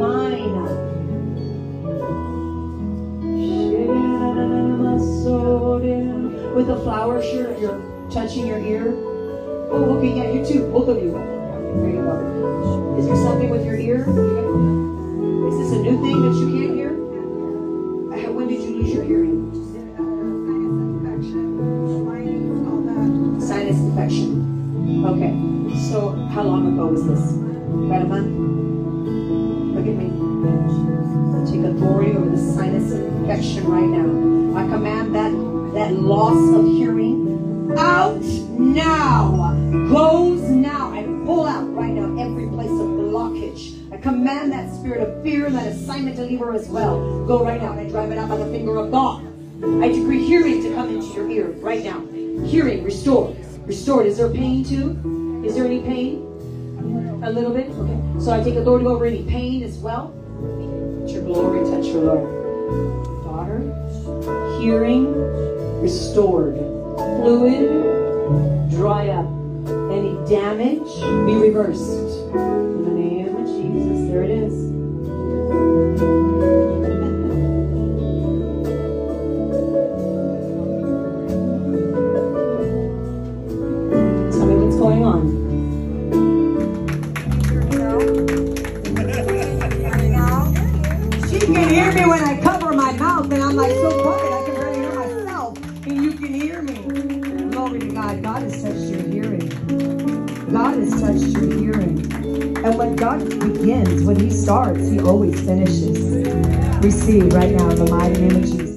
mine. With a flower shirt, you're touching your ear. Oh, looking at you too, both of you. Is there something with your ear? Is this a new thing that you can't hear? Uh, when did you lose your hearing? Sinus infection. Okay. So how long ago was this? About a month? Right now. I command that that loss of hearing out now. Goes now. I pull out right now every place of blockage. I command that spirit of fear and that assignment to leave her as well. Go right now. I drive it out by the finger of God. I decree hearing to come into your ear right now. Hearing restored. Restored. Is there pain too? Is there any pain? A little bit? Okay. So I take authority over any pain as well. Let your glory touch your Lord. Daughter, hearing restored. Fluid, dry up. Any damage, be reversed. In the name of Jesus, there it is. Tell me what's going on. She can hear me when I cover my mouth, and I'm like so quiet I can barely hear myself, and you can hear me. Glory to God. God has touched your hearing. God has touched your hearing. And when God begins, when He starts, He always finishes. Receive right now in the mighty name of Jesus.